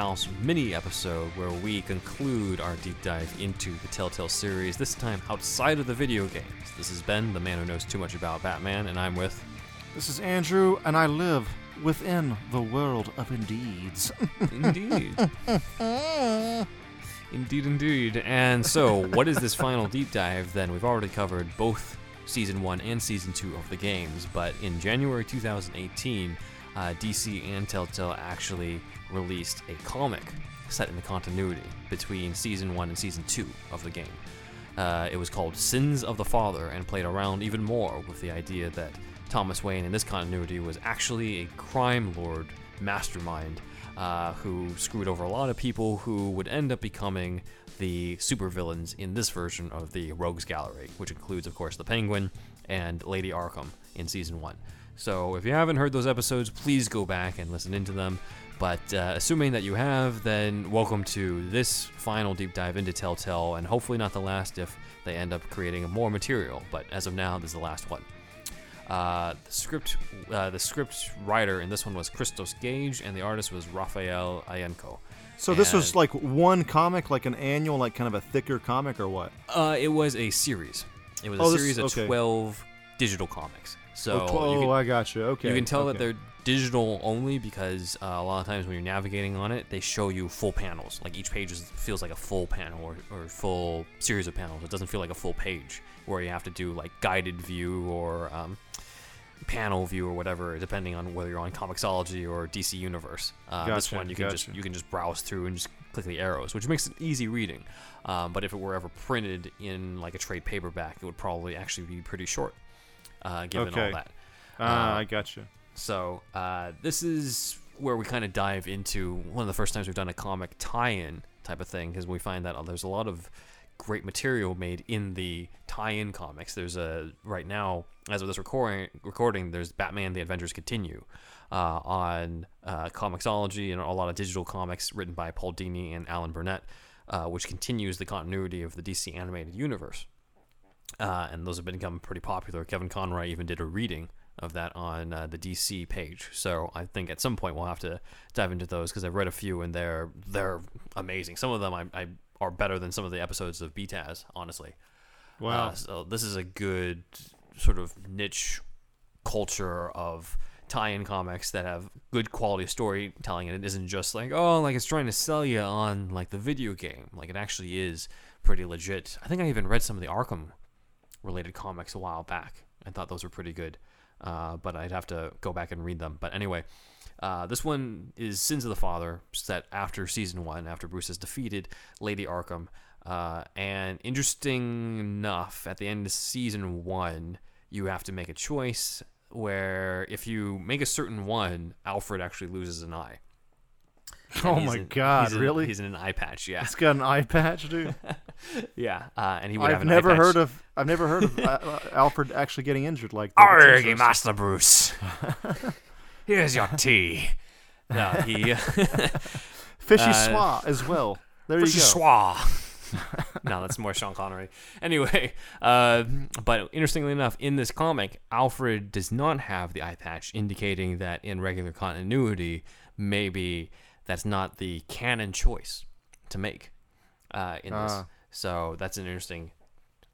Welcome to a special Superhouse mini episode where we conclude our deep dive into the Telltale series, this time outside of the video games. This is Ben, the man who knows too much about Batman, and I'm with. This is Andrew, and I live within the world of Indeeds. Indeed. indeed, indeed. And so, what is this final deep dive then? We've already covered both season one and season two of the games, but in January 2018, uh, DC and Telltale actually released a comic set in the continuity between season one and season two of the game. Uh, it was called Sins of the Father and played around even more with the idea that Thomas Wayne in this continuity was actually a crime lord mastermind uh, who screwed over a lot of people who would end up becoming the supervillains in this version of the Rogues Gallery, which includes, of course, the Penguin and Lady Arkham in season one. So if you haven't heard those episodes, please go back and listen into them. But uh, assuming that you have, then welcome to this final deep dive into Telltale, and hopefully not the last if they end up creating more material. But as of now, this is the last one. Uh, the script, uh, the script writer in this one was Christos Gage, and the artist was Raffaele Ienco. so this was like one comic, like an annual, like kind of a thicker comic, or what? Uh, it was a series. It was a Oh, this- series of twelve digital comics. So oh, oh, can- I got you. Okay. You can tell that they're digital only because uh, a lot of times when you're navigating on it, they show you full panels. Like each page is, feels like a full panel or, or full series of panels. It doesn't feel like a full page where you have to do like guided view or um, panel view or whatever, depending on whether you're on Comixology or DC Universe. Uh, this one you can just you can just browse through and just click the arrows, which makes it easy reading. Um, but if it were ever printed in like a trade paperback, it would probably actually be pretty short, uh, given all Okay. that. Ah, uh, I got you. So uh, this is where we kind of dive into one of the first times we've done a comic tie-in type of thing because we find that uh, there's a lot of great material made in the tie-in comics. There's a right now as of this recording, recording there's Batman: The Adventures Continue uh, on uh, Comixology and a lot of digital comics written by Paul Dini and Alan Burnett, uh, which continues the continuity of the DC animated universe uh, and those have become pretty popular. Kevin Conroy even did a reading of that on uh, the DC page. So I think at some point we'll have to dive into those because I've read a few and they're they're amazing. Some of them I, I are better than some of the episodes of BTAS, honestly. Wow. Uh, so this is a good sort of niche culture of tie-in comics that have good quality storytelling and it isn't just like oh like it's trying to sell you on like the video game like it actually is pretty legit i think i even read some of the arkham related comics a while back i thought those were pretty good uh, but i'd have to go back and read them. But anyway uh, this one is sins of the father set after season one after bruce has defeated lady arkham. Uh, and interesting enough at the end of season one you have to make a choice where if you make a certain one alfred actually loses an eye oh my in- God! he's in- really? he's in an eye patch yeah he's got an eye patch, dude. yeah uh, and he would I've an eye never patch. heard of. I've never heard of uh, uh, Alfred actually getting injured like that. Argy. Master Bruce. Here's your tea. No, he. Fishy uh, Swa as well. There you go. Schwa. no, that's more Sean Connery. Anyway, uh, but interestingly enough, in this comic, Alfred does not have the eye patch, indicating that in regular continuity, maybe that's not the canon choice to make uh, in this. Ah. So that's an interesting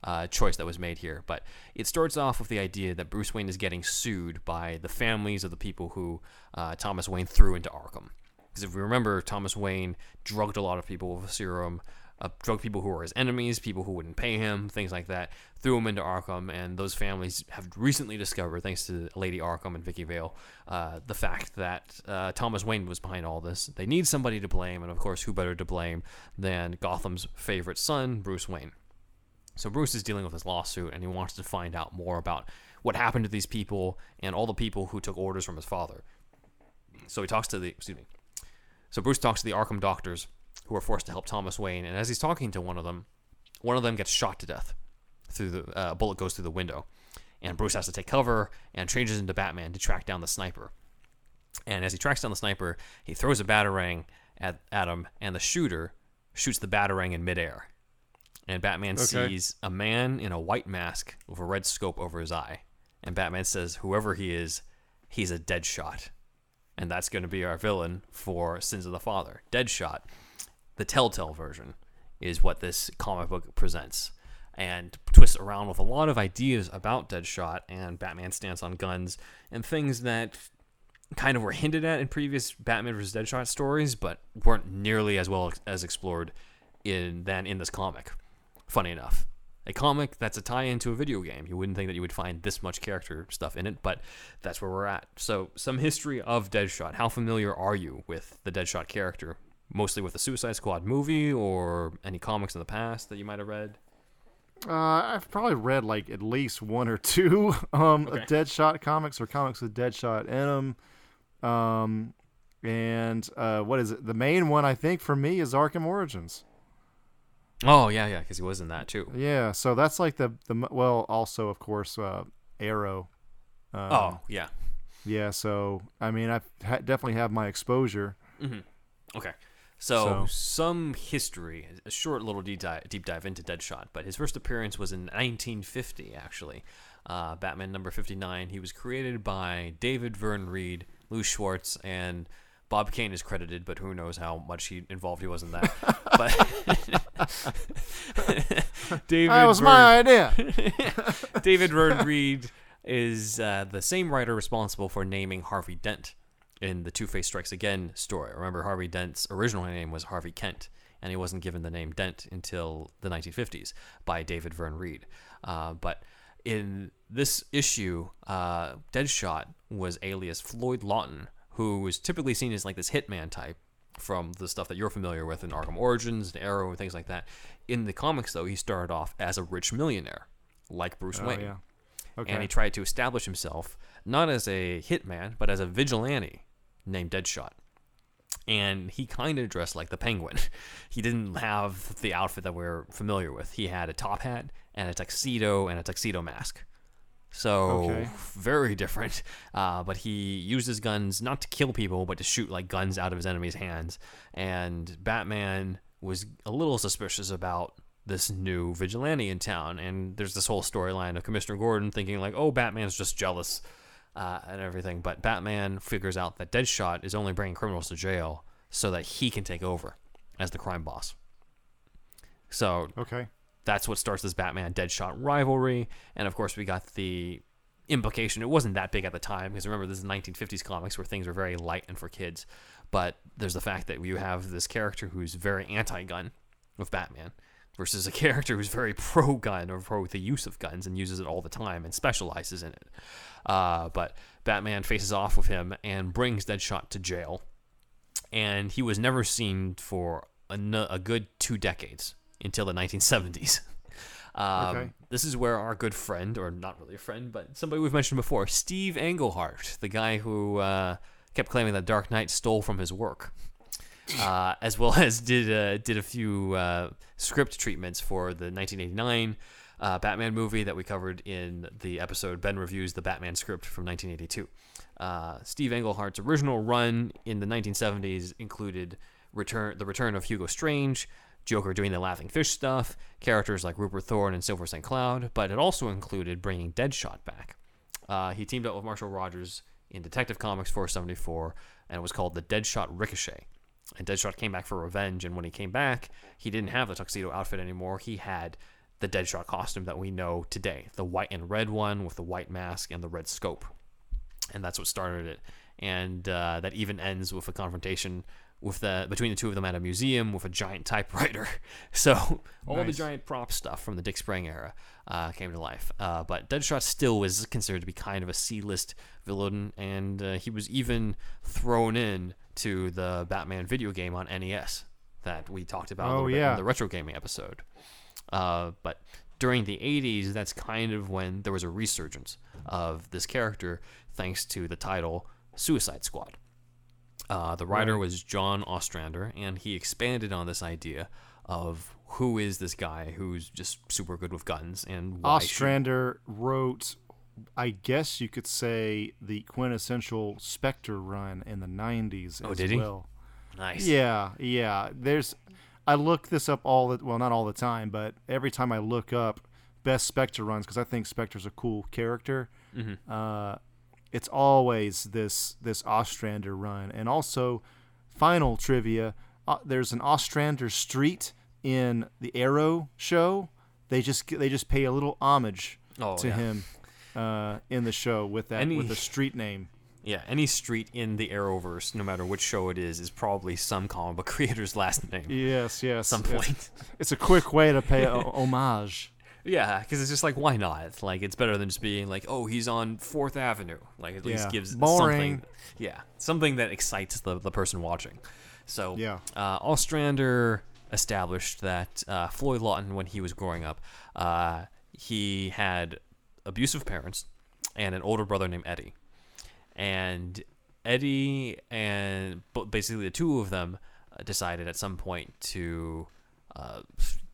uh, choice that was made here. But it starts off with the idea that Bruce Wayne is getting sued by the families of the people who uh, Thomas Wayne threw into Arkham. Because if we remember, Thomas Wayne drugged a lot of people with a serum, uh, drugged people who were his enemies, people who wouldn't pay him, things like that, threw him into Arkham. And those families have recently discovered, thanks to Lady Arkham and Vicky Vale, uh, the fact that uh, Thomas Wayne was behind all this. They need somebody to blame, and of course, who better to blame than Gotham's favorite son, Bruce Wayne. So Bruce is dealing with this lawsuit and he wants to find out more about what happened to these people and all the people who took orders from his father. So he talks to the excuse me. So Bruce talks to the Arkham doctors who are forced to help Thomas Wayne and as he's talking to one of them, one of them gets shot to death through the uh, bullet goes through the window. And Bruce has to take cover and changes into Batman to track down the sniper. And as he tracks down the sniper, he throws a batarang at, at him and the shooter shoots the batarang in midair and Batman Okay. sees a man in a white mask with a red scope over his eye. And Batman says, "Whoever he is, he's a dead shot." and that's going to be our villain for Sins of the Father. Deadshot, the Telltale version, is what this comic book presents. And twists around with a lot of ideas about Deadshot and Batman's stance on guns and things that kind of were hinted at in previous Batman vs. Deadshot stories, but weren't nearly as well as explored in than in this comic. Funny enough, a comic that's a tie-in to a video game. You wouldn't think that you would find this much character stuff in it, but that's where we're at. So, some history of Deadshot. How familiar are you with the Deadshot character? Mostly with the Suicide Squad movie or any comics in the past that you might have read? Uh, I've probably read like at least one or two um Okay. Deadshot comics or comics with Deadshot in them. Um, and uh, what is it? The main one I think for me is Arkham Origins. Oh yeah, yeah, because he was in that too. Yeah, so that's like the the well, also of course uh, Arrow. Um, Oh yeah, yeah. So I mean, I ha- definitely have my exposure. Okay. So, So- some history, a short little deep dive, deep dive into Deadshot, but his first appearance was in 1950, actually. Uh, Batman number 59. He was created by David Vern Reed, Lew Schwartz, and Bob Kane is credited, but who knows how much he involved he was in that. but David That was Vern- my idea. David Vern Reed is uh, the same writer responsible for naming Harvey Dent in the Two Face Strikes Again story. Remember, Harvey Dent's original name was Harvey Kent, and he wasn't given the name Dent until the 1950s by David Vern Reed. Uh, but in this issue, uh, Deadshot was alias Floyd Lawton, who was typically seen as like this hitman type from the stuff that you're familiar with in Arkham Origins and Arrow and things like that. In the comics, though, he started off as a rich millionaire, like Bruce Oh Wayne yeah. Okay. and he tried to establish himself not as a hitman but as a vigilante named Deadshot. And he kind of dressed like the Penguin. He didn't have the outfit that we're familiar with. He had a top hat and a tuxedo and a tuxedo mask. So Okay. very different. Uh, but he used his guns not to kill people, but to shoot like guns out of his enemies' hands. And Batman was a little suspicious about this new vigilante in town. And there's this whole storyline of Commissioner Gordon thinking like, "Oh, Batman's just jealous." Uh, and everything, but Batman figures out that Deadshot is only bringing criminals to jail so that he can take over as the crime boss. So okay. that's what starts this Batman Deadshot rivalry. And of course, we got the implication. It wasn't that big at the time because remember, this is 1950s comics where things were very light and for kids. But there's the fact that you have this character who's very anti gun with Batman versus a character who's very pro gun or pro the use of guns and uses it all the time and specializes in it. Uh, but Batman faces off with him and brings Deadshot to jail. And he was never seen for a, a good two decades until the 1970s. Um, Okay. This is where our good friend, or not really a friend, but somebody we've mentioned before, Steve Englehart, the guy who uh, kept claiming that Dark Knight stole from his work, uh, as well as did uh, did a few uh, script treatments for the 1989 uh, Batman movie that we covered in the episode Ben reviews the Batman script from 1982. Uh, Steve Englehart's original run in the 1970s included return the return of Hugo Strange, Joker doing the laughing fish stuff, characters like Rupert Thorne and Silver St. Cloud, but it also included bringing Deadshot back. Uh, he teamed up with Marshall Rogers in Detective Comics 474, and it was called the Deadshot Ricochet. And Deadshot came back for revenge, and when he came back, he didn't have the tuxedo outfit anymore. He had the Deadshot costume that we know today the white and red one with the white mask and the red scope. And that's what started it. And uh, that even ends with a confrontation with the between the two of them at a museum with a giant typewriter. So all the giant prop stuff from the Dick Sprang era uh, came to life. Uh, but Deadshot still was considered to be kind of a C-list villain, and uh, he was even thrown in to the Batman video game on NES that we talked about Oh, yeah. in the retro gaming episode. Uh, but during the 80s, that's kind of when there was a resurgence of this character thanks to the title Suicide Squad. Uh, the writer Right. was John Ostrander, and he expanded on this idea of who is this guy who's just super good with guns and why should- Ostrander wrote, I guess you could say, the quintessential Spectre run in the '90s Oh, as did he? well. nice. Yeah, yeah. There's, I look this up all the well, not all the time, but every time I look up best Spectre runs because I think Spectre's a cool character. Mm-hmm. Uh, it's always this this Ostrander run. And also, final trivia: uh, there's an Ostrander street in the Arrow show. They just they just pay a little homage Oh, to yeah. him uh, in the show with that Any- with the street name. Yeah, any street in the Arrowverse, no matter which show it is, is probably some comic book creator's last name. Yes, yes. At some point. It's a quick way to pay a, homage. Yeah, because it's just like, why not? Like, it's better than just being like, oh, he's on Fourth Avenue. Like, at least gives Boring. something. Yeah, something that excites the, the person watching. So, Yeah. uh, Ostrander established that uh, Floyd Lawton, when he was growing up, uh, he had abusive parents and an older brother named Eddie. And Eddie and basically the two of them uh, decided at some point to uh,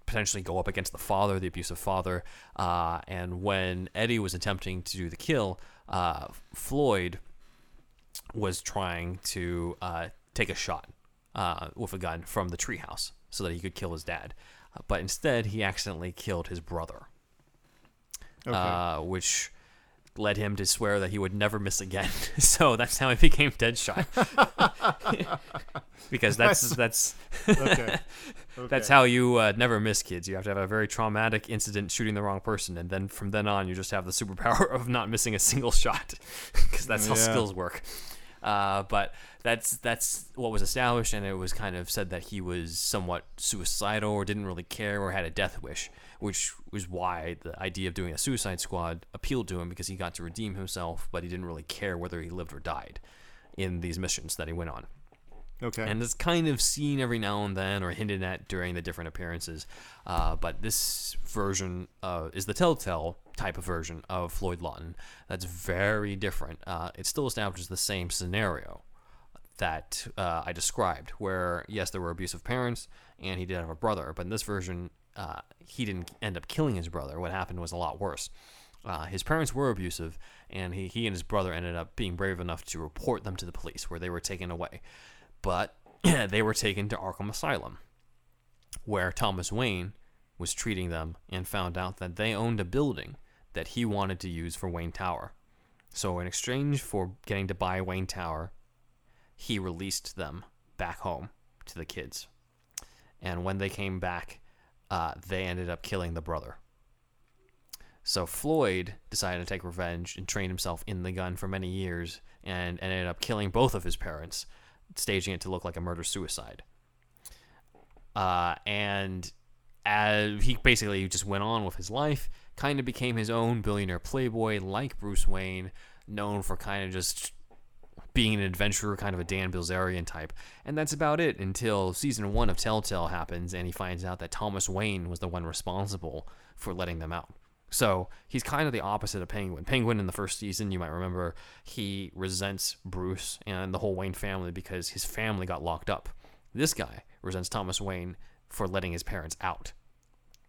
potentially go up against the father, the abusive father. Uh, and when Eddie was attempting to do the kill, uh, Floyd was trying to uh, take a shot uh, with a gun from the treehouse so that he could kill his dad. But instead, he accidentally killed his brother, Okay. uh, which led him to swear that he would never miss again. so that's how he became Deadshot. because that's that's okay. that's how you uh, never miss, kids. You have to have a very traumatic incident shooting the wrong person, and then from then on, you just have the superpower of not missing a single shot, because that's how Yeah. skills work. Uh, but that's that's what was established, and it was kind of said that he was somewhat suicidal or didn't really care or had a death wish, which was why the idea of doing a Suicide Squad appealed to him because he got to redeem himself, but he didn't really care whether he lived or died in these missions that he went on Okay. and it's kind of seen every now and then or hinted at during the different appearances. Uh, but this version uh, is the Telltale type of version of Floyd Lawton that's very different. Uh, it still establishes the same scenario that uh, I described, where yes, there were abusive parents and he did have a brother, but in this version, uh, he didn't end up killing his brother. What happened was a lot worse. Uh, his parents were abusive, and he, he and his brother ended up being brave enough to report them to the police, where they were taken away. But they were taken to Arkham Asylum, where Thomas Wayne was treating them and found out that they owned a building that he wanted to use for Wayne Tower. So, in exchange for getting to buy Wayne Tower, he released them back home to the kids. And when they came back, uh, they ended up killing the brother. So Floyd decided to take revenge and trained himself in the gun for many years and ended up killing both of his parents, staging it to look like a murder suicide. Uh, and as he basically just went on with his life, kind of became his own billionaire playboy like Bruce Wayne, known for kind of just being an adventurer, kind of a Dan Bilzerian type. And that's about it until season one of Telltale happens and he finds out that Thomas Wayne was the one responsible for letting them out. So he's kind of the opposite of Penguin. Penguin in the first season, you might remember, he resents Bruce and the whole Wayne family because his family got locked up. This guy resents Thomas Wayne for letting his parents out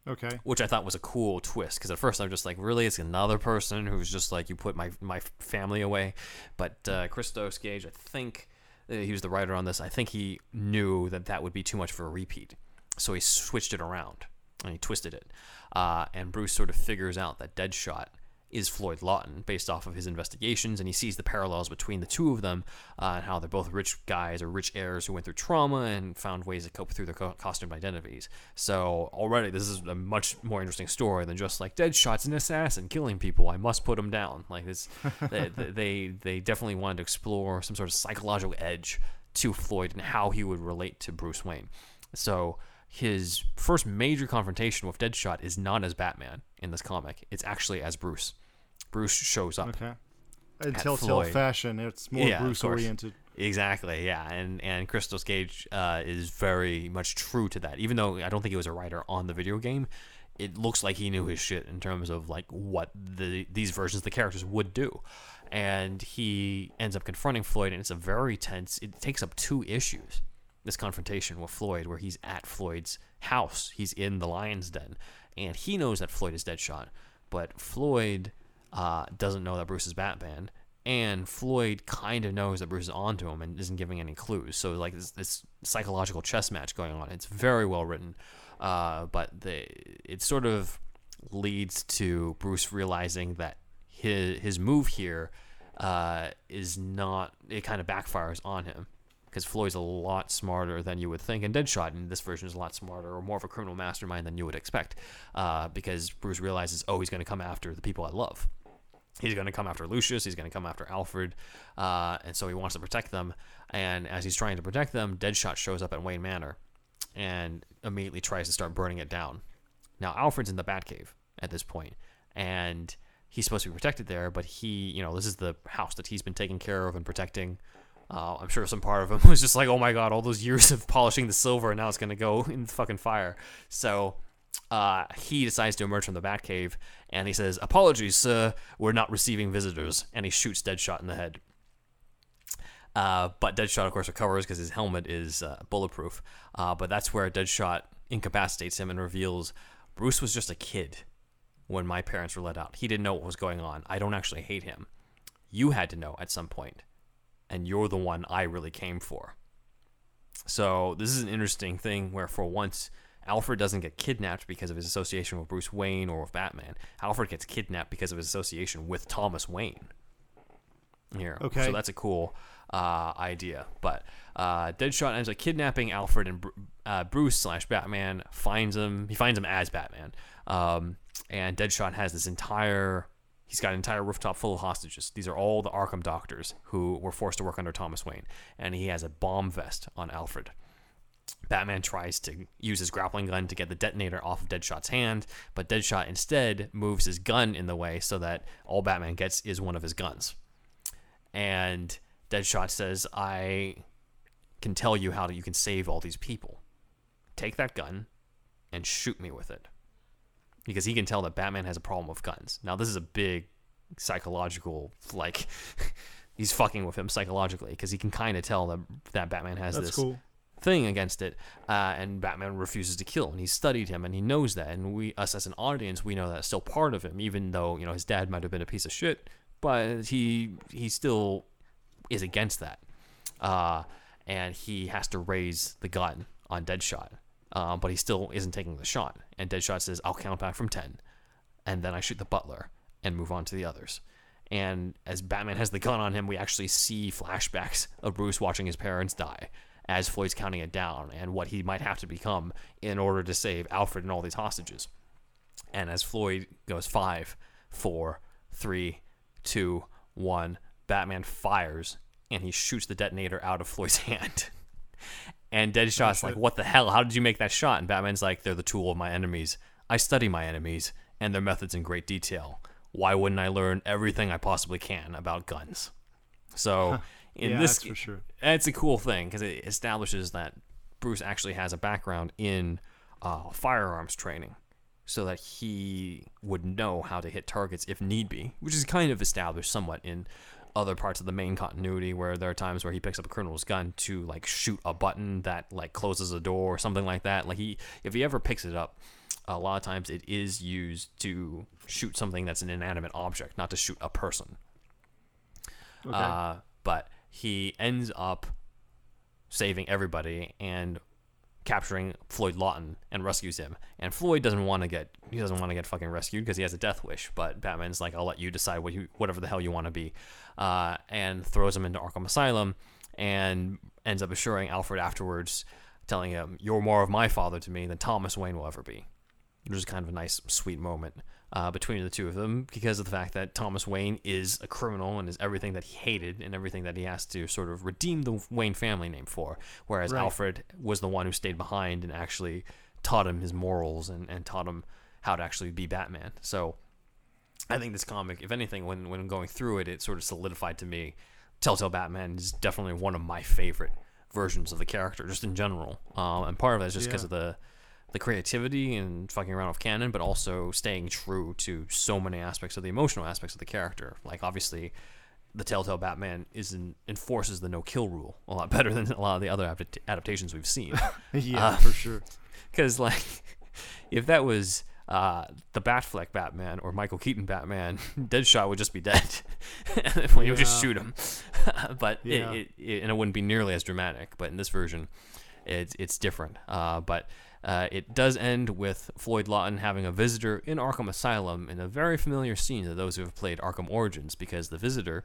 okay. which I thought was a cool twist. Because at first I'm just like, really, it's another person who's just like, you put my my family away. But uh, Christos Gage, I think uh, he was the writer on this. I think he knew that that would be too much for a repeat, so he switched it around and he twisted it. Uh, and Bruce sort of figures out that Deadshot is Floyd Lawton based off of his investigations, and he sees the parallels between the two of them uh, and how they're both rich guys or rich heirs who went through trauma and found ways to cope through their co- costumed identities. So already this is a much more interesting story than just like Deadshot's an assassin killing people. I must put him down. Like this, they, they they definitely wanted to explore some sort of psychological edge to Floyd and how he would relate to Bruce Wayne. So his first major confrontation with Deadshot is not as Batman in this comic. It's actually as Bruce. Bruce shows up. Okay. In Telltale fashion, it's more Yeah, Bruce oriented. Exactly, yeah, and and Christos Gage uh, is very much true to that. Even though I don't think he was a writer on the video game, it looks like he knew his shit in terms of like what the these versions of the characters would do, and he ends up confronting Floyd, and it's a very tense. It takes up two issues. This confrontation with Floyd, where he's at Floyd's house, he's in the lion's den, and he knows that Floyd is Deadshot, but Floyd uh, doesn't know that Bruce is Batman, and Floyd kind of knows that Bruce is onto him and isn't giving any clues. So like this, this psychological chess match going on. It's very well written, uh, but the it sort of leads to Bruce realizing that his his move here uh, is not. It kind of backfires on him because Floyd's a lot smarter than you would think, and Deadshot in this version is a lot smarter or more of a criminal mastermind than you would expect. Uh, because Bruce realizes, oh, he's going to come after the people I love. He's going to come after Lucius. He's going to come after Alfred, uh, and so he wants to protect them. And as he's trying to protect them, Deadshot shows up at Wayne Manor, and immediately tries to start burning it down. Now Alfred's in the Batcave at this point, and he's supposed to be protected there, but he, you know, this is the house that he's been taking care of and protecting. Uh, I'm sure some part of him was just like, oh my god, all those years of polishing the silver, and now it's gonna go in fucking fire. So uh, he decides to emerge from the Batcave, and he says, "Apologies, sir, we're not receiving visitors," and he shoots Deadshot in the head. Uh, but Deadshot, of course, recovers because his helmet is uh, bulletproof. Uh, but that's where Deadshot incapacitates him and reveals Bruce was just a kid when my parents were let out. He didn't know what was going on. I don't actually hate him. You had to know at some point, and you're the one I really came for. So this is an interesting thing where, for once, Alfred doesn't get kidnapped because of his association with Bruce Wayne or with Batman. Alfred gets kidnapped because of his association with Thomas Wayne. Here, Okay. So that's a cool uh, idea. But uh, Deadshot ends up kidnapping Alfred, and uh, Bruce slash Batman finds him. He finds him as Batman. Um, and Deadshot has this entire. He's got an entire rooftop full of hostages. These are all the Arkham doctors who were forced to work under Thomas Wayne, and he has a bomb vest on Alfred. Batman tries to use his grappling gun to get the detonator off of Deadshot's hand, but Deadshot instead moves his gun in the way so that all Batman gets is one of his guns. And Deadshot says, I can tell you how you can save all these people. Take that gun and shoot me with it. Because he can tell that Batman has a problem with guns. Now, this is a big psychological, like, he's fucking with him psychologically because he can kind of tell that, that Batman has That's this cool. thing against it, uh, and Batman refuses to kill. And he's studied him, and he knows that. And we, us as an audience, we know that's still part of him, even though you know his dad might have been a piece of shit, but he he still is against that. Uh, and he has to raise the gun on Deadshot, uh, but he still isn't taking the shot. And Deadshot says, "I'll count back from ten, and then I shoot the butler and move on to the others." And as Batman has the gun on him, we actually see flashbacks of Bruce watching his parents die as Floyd's counting it down and what he might have to become in order to save Alfred and all these hostages. And as Floyd goes five, four, three, two, one, Batman fires and he shoots the detonator out of Floyd's hand. And Deadshot's like. What the hell? How did you make that shot? And Batman's like, They're the tool of my enemies. I study my enemies and their methods in great detail. Why wouldn't I learn everything I possibly can about guns? So, in yeah, this, that's for sure. it's a cool thing because it establishes that Bruce actually has a background in uh, firearms training, so that he would know how to hit targets if need be, which is kind of established somewhat in other parts of the main continuity where there are times where he picks up a criminal's gun to like shoot a button that like closes a door or something like that. Like he, if he ever picks it up, a lot of times it is used to shoot something that's an inanimate object, not to shoot a person. Okay. Uh, but he ends up saving everybody and capturing Floyd Lawton and rescues him. And Floyd doesn't want to get he doesn't want to get fucking rescued because he has a death wish. But Batman's like, I'll let you decide what you whatever the hell you want to be, uh, and throws him into Arkham Asylum, and ends up assuring Alfred afterwards, telling him, "You're more of my father to me than Thomas Wayne will ever be." Which is kind of a nice, sweet moment uh, between the two of them because of the fact that Thomas Wayne is a criminal and is everything that he hated and everything that he has to sort of redeem the Wayne family name for. Whereas Right. Alfred was the one who stayed behind and actually taught him his morals and, and taught him how to actually be Batman. So I think this comic, if anything, when, when going through it, it sort of solidified to me Telltale Batman is definitely one of my favorite versions of the character, just in general. Um, and part of that is just because Yeah. of the the creativity and fucking around with canon, but also staying true to so many aspects of the emotional aspects of the character. Like obviously, the Telltale Batman is in, enforces the no kill rule a lot better than a lot of the other adapt- adaptations we've seen. yeah, uh, for sure. Because like, if that was uh, the Batfleck Batman or Michael Keaton Batman, Deadshot would just be dead. when you would just shoot him. but Yeah. it, it, it, and it wouldn't be nearly as dramatic. But in this version, it's it's different. Uh, but uh, it does end with Floyd Lawton having a visitor in Arkham Asylum in a very familiar scene to those who have played Arkham Origins, because the visitor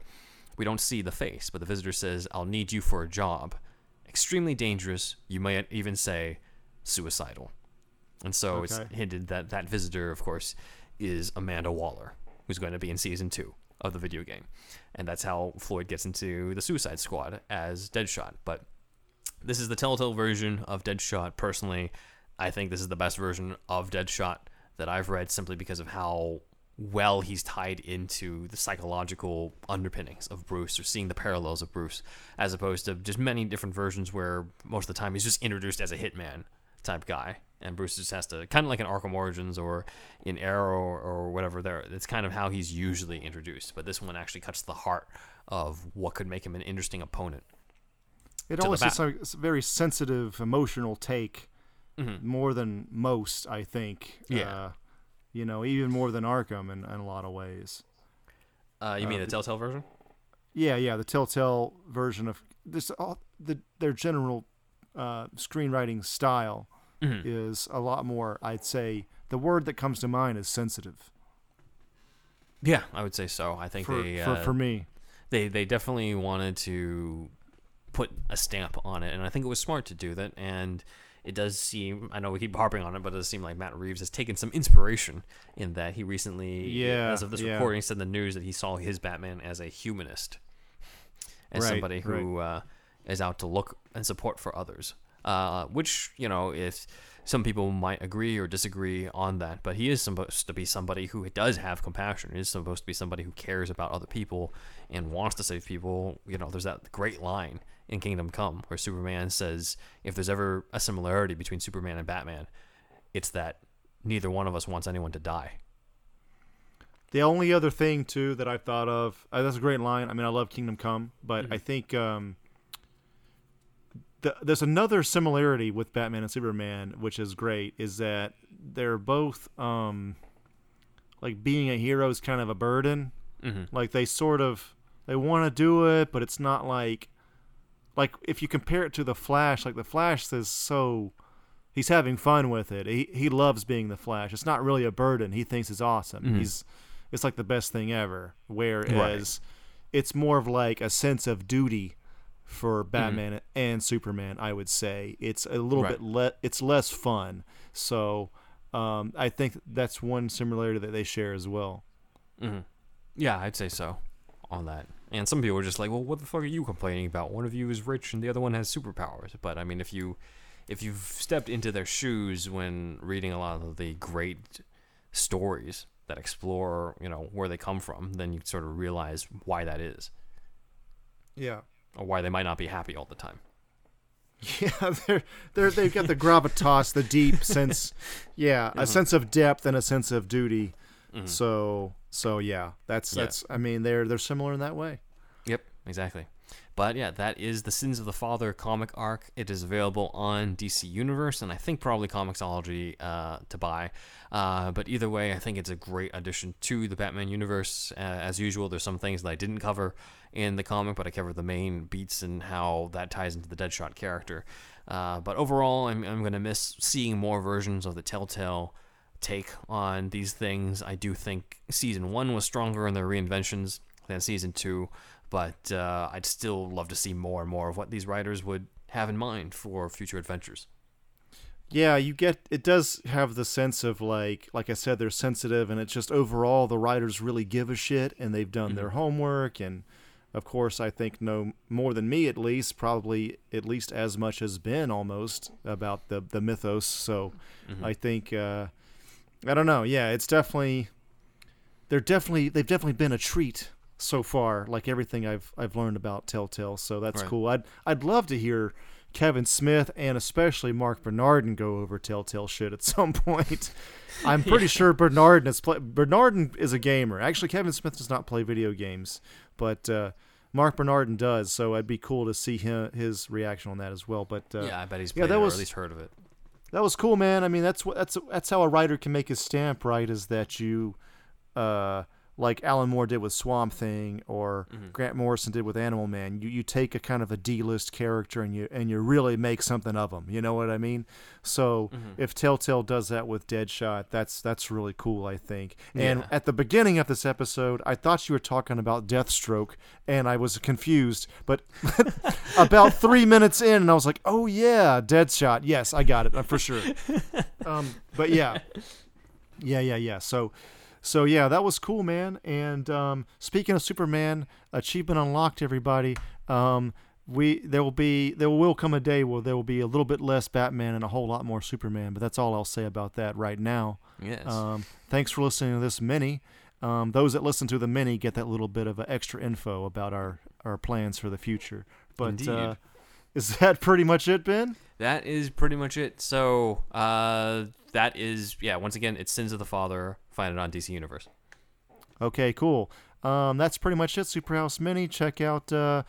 We don't see the face, but the visitor says, I'll need you for a job. Extremely dangerous. You might even say suicidal. And so it's hinted that that visitor, of course, is Amanda Waller, who's going to be in season two of the video game. And that's how Floyd gets into the Suicide Squad as Deadshot. But this is the Telltale version of Deadshot. Personally, I think this is the best version of Deadshot that I've read simply because of how well he's tied into the psychological underpinnings of Bruce or seeing the parallels of Bruce as opposed to just many different versions where most of the time he's just introduced as a hitman type guy. And Bruce just has to kind of like in Arkham Origins or in Arrow or, or whatever there it's kind of how he's usually introduced. But this one actually cuts to the heart of what could make him an interesting opponent It always is a very sensitive, emotional take, Mhm. more than most, I think. Yeah. Uh, you know, even more than Arkham in, in a lot of ways. uh, you mean Uh, the Telltale version Yeah, yeah. The Telltale version of this, all, the their general uh, screenwriting style Mhm. is a lot more. I'd say the word that comes to mind is sensitive yeah I would say so I think for they for, uh, for me. they they definitely wanted to put a stamp on it, and I think it was smart to do that. And it does seem I know we keep harping on it, but it does seem like Matt Reeves has taken some inspiration in that he recently, Yeah, as of this yeah. recording, said in the news that he saw his Batman as a humanist, as Right, somebody who uh, is out to look and support for others. Uh, which you know, if some people might agree or disagree on that, but he is supposed to be somebody who does have compassion. He is supposed to be somebody who cares about other people and wants to save people. You know, there's that great line in Kingdom Come where Superman says, "If there's ever a similarity between Superman and Batman, it's that neither one of us wants anyone to die." The only other thing too that I've thought of, uh, that's a great line. I mean, I love Kingdom Come, but Mm-hmm. I think um, the, there's another similarity with Batman and Superman, which is great, is that they're both um, like being a hero is kind of a burden. Mm-hmm. Like they sort of they want to do it, but it's not like like if you compare it to the Flash, like the Flash is so he's having fun with it. He he loves being the Flash. It's not really a burden. He thinks it's awesome. Mhm. He's it's like the best thing ever. Whereas it's more of like a sense of duty for Batman and Superman. I would say it's a little Right. bit le- it's less fun. So um, I think that's one similarity that they share as well. Mm-hmm. Yeah, I'd say so on that. And some people are just like, "Well, what the fuck are you complaining about? One of you is rich and the other one has superpowers." But I mean, if you if you've stepped into their shoes when reading a lot of the great stories that explore, you know, where they come from, then you sort of realize why that is, Yeah. or why they might not be happy all the time. Yeah, they're they're they've got the gravitas, the deep sense, yeah, a mm-hmm. sense of depth and a sense of duty. Mm-hmm. So so yeah, that's Yeah. that's I mean they're they're similar in that way. Yep, exactly. But yeah, that is the Sins of the Father comic arc. It is available on DC Universe and I think probably Comixology uh, to buy. Uh, but either way, I think it's a great addition to the Batman universe. Uh, as usual, there's some things that I didn't cover in the comic, but I covered the main beats and how that ties into the Deadshot character. Uh, but overall, I'm, I'm going to miss seeing more versions of the Telltale take on these things. I do think season one was stronger in their reinventions than season two, but uh, I'd still love to see more and more of what these writers would have in mind for future adventures. Yeah, you get it does have the sense of like like I said they're sensitive and it's just overall the writers really give a shit and they've done their homework and of course I think no more than me at least probably at least as much as Ben almost about the the mythos so I think uh I don't know yeah it's definitely they're definitely they've definitely been a treat so far like everything I've I've learned about Telltale so that's Right. cool I'd I'd love to hear Kevin Smith and especially Marc Bernardin go over Telltale shit at some point. I'm pretty sure Bernardin is play- Bernardin is a gamer. Actually, Kevin Smith does not play video games, but uh, Marc Bernardin does. So it'd be cool to see him, his reaction on that as well. But uh, yeah, I bet he's yeah, that was- at least heard of it. That was cool, man. I mean, that's what that's that's how a writer can make his stamp, right? Is that you uh, like Alan Moore did with Swamp Thing or Mm-hmm. Grant Morrison did with Animal Man. You you take a kind of a D-list character and you and you really make something of them. You know what I mean? So Mm-hmm. if Telltale does that with Deadshot, that's that's really cool. I think. And Yeah. at the beginning of this episode, I thought you were talking about Deathstroke, and I was confused. But about three minutes in, and I was like, "Oh yeah, Deadshot. Yes, I got it for sure." um, but yeah, yeah, yeah, yeah. So, so yeah, that was cool, man. And um, speaking of Superman, achievement unlocked, everybody. Um, we there will be there will come a day where there will be a little bit less Batman and a whole lot more Superman. But that's all I'll say about that right now. Yes. Um, thanks for listening to this mini. Um, those that listen to the mini get that little bit of uh, extra info about our, our plans for the future. But uh, is that pretty much it, Ben? That is pretty much it. So, uh, that is, yeah, once again, it's Sins of the Father. Find it on DC Universe. Okay, cool. Um, that's pretty much it. Superhouse Mini. Check out uh,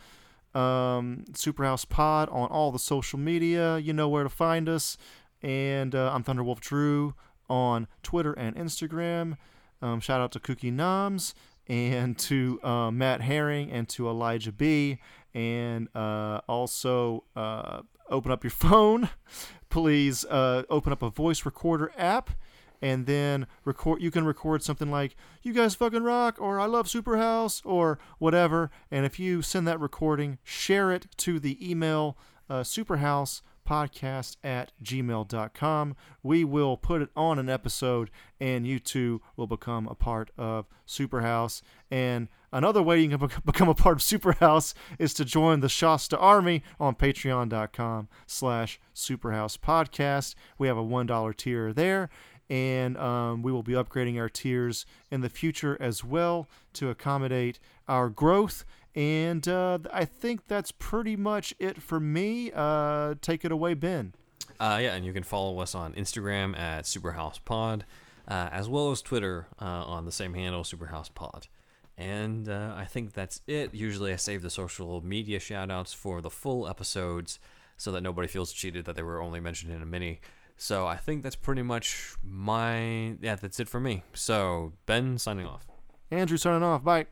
um, Superhouse Pod on all the social media. You know where to find us. And uh, I'm Thunderwolf Drew on Twitter and Instagram. Um, shout out to Kooky Noms and to uh, Matt Herring and to Elijah B. And uh, also uh, open up your phone. Please uh, open up a voice recorder app and then record you can record something like you guys fucking rock or i love superhouse or whatever. And if you send that recording share it to the email uh, superhouse podcast at gmail.com we will put it on an episode and you too will become a part of superhouse and another way you can become a part of superhouse is to join the shasta army on patreon.com slash superhouse podcast. We have a one dollar tier there and um, we will be upgrading our tiers in the future as well to accommodate our growth. And uh, I think that's pretty much it for me. Uh, take it away, Ben. Uh, yeah, and you can follow us on Instagram at SuperhousePod, uh, as well as Twitter uh, on the same handle, SuperhousePod. And uh, I think that's it. Usually I save the social media shoutouts for the full episodes so that nobody feels cheated that they were only mentioned in a mini. So I think that's pretty much my. Yeah, that's it for me. So, Ben signing off. Andrew signing off. Bye.